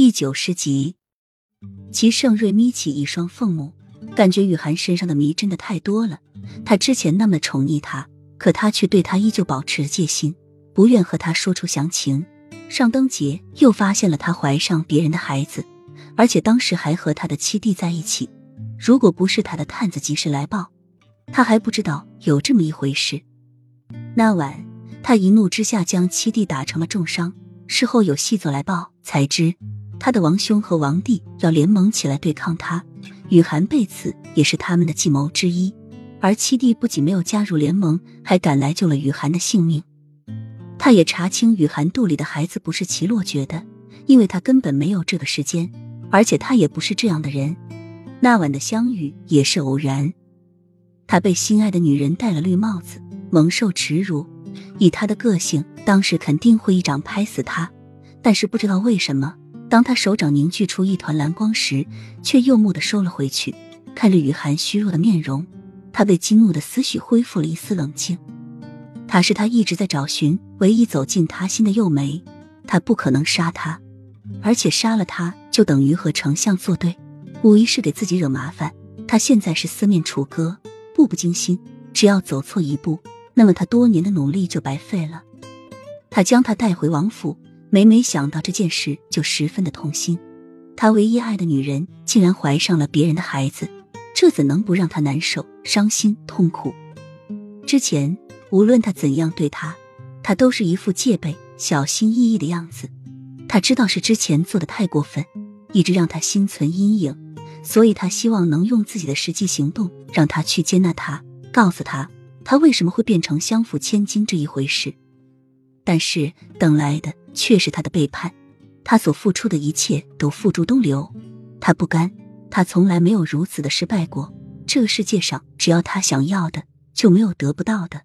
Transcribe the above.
第九十集，齐盛瑞眯起一双凤目，感觉雨涵身上的谜真的太多了。他之前那么宠溺她，可他却对她依旧保持戒心，不愿和她说出详情。上灯节又发现了她怀上别人的孩子，而且当时还和他的七弟在一起。如果不是他的探子及时来报，他还不知道有这么一回事。那晚，他一怒之下将七弟打成了重伤。事后有细作来报，才知。他的王兄和王弟要联盟起来对抗他，雨涵被刺也是他们的计谋之一。而七弟不仅没有加入联盟，还赶来救了雨涵的性命。他也查清雨涵肚里的孩子不是齐洛觉的，因为他根本没有这个时间，而且他也不是这样的人。那晚的相遇也是偶然，他被心爱的女人戴了绿帽子，蒙受耻辱。以他的个性，当时肯定会一掌拍死他，但是不知道为什么。当他手掌凝聚出一团蓝光时，却又蓦地收了回去。看着雨涵虚弱的面容，他被激怒的思绪恢复了一丝冷静。他是他一直在找寻，唯一走进他心的幼梅。他不可能杀他，而且杀了他就等于和丞相作对，无疑是给自己惹麻烦。他现在是四面楚歌，步步惊心，只要走错一步，那么他多年的努力就白费了。他将他带回王府。每每想到这件事，就十分的痛心。他唯一爱的女人竟然怀上了别人的孩子，这怎能不让他难受、伤心、痛苦？之前无论他怎样对他，他都是一副戒备、小心翼翼的样子。他知道是之前做的太过分，一直让他心存阴影，所以他希望能用自己的实际行动让他去接纳他，告诉他他为什么会变成相府千金这一回事。但是等来的。却是他的背叛，他所付出的一切都付诸东流，他不甘，他从来没有如此的失败过。这个世界上，只要他想要的，就没有得不到的。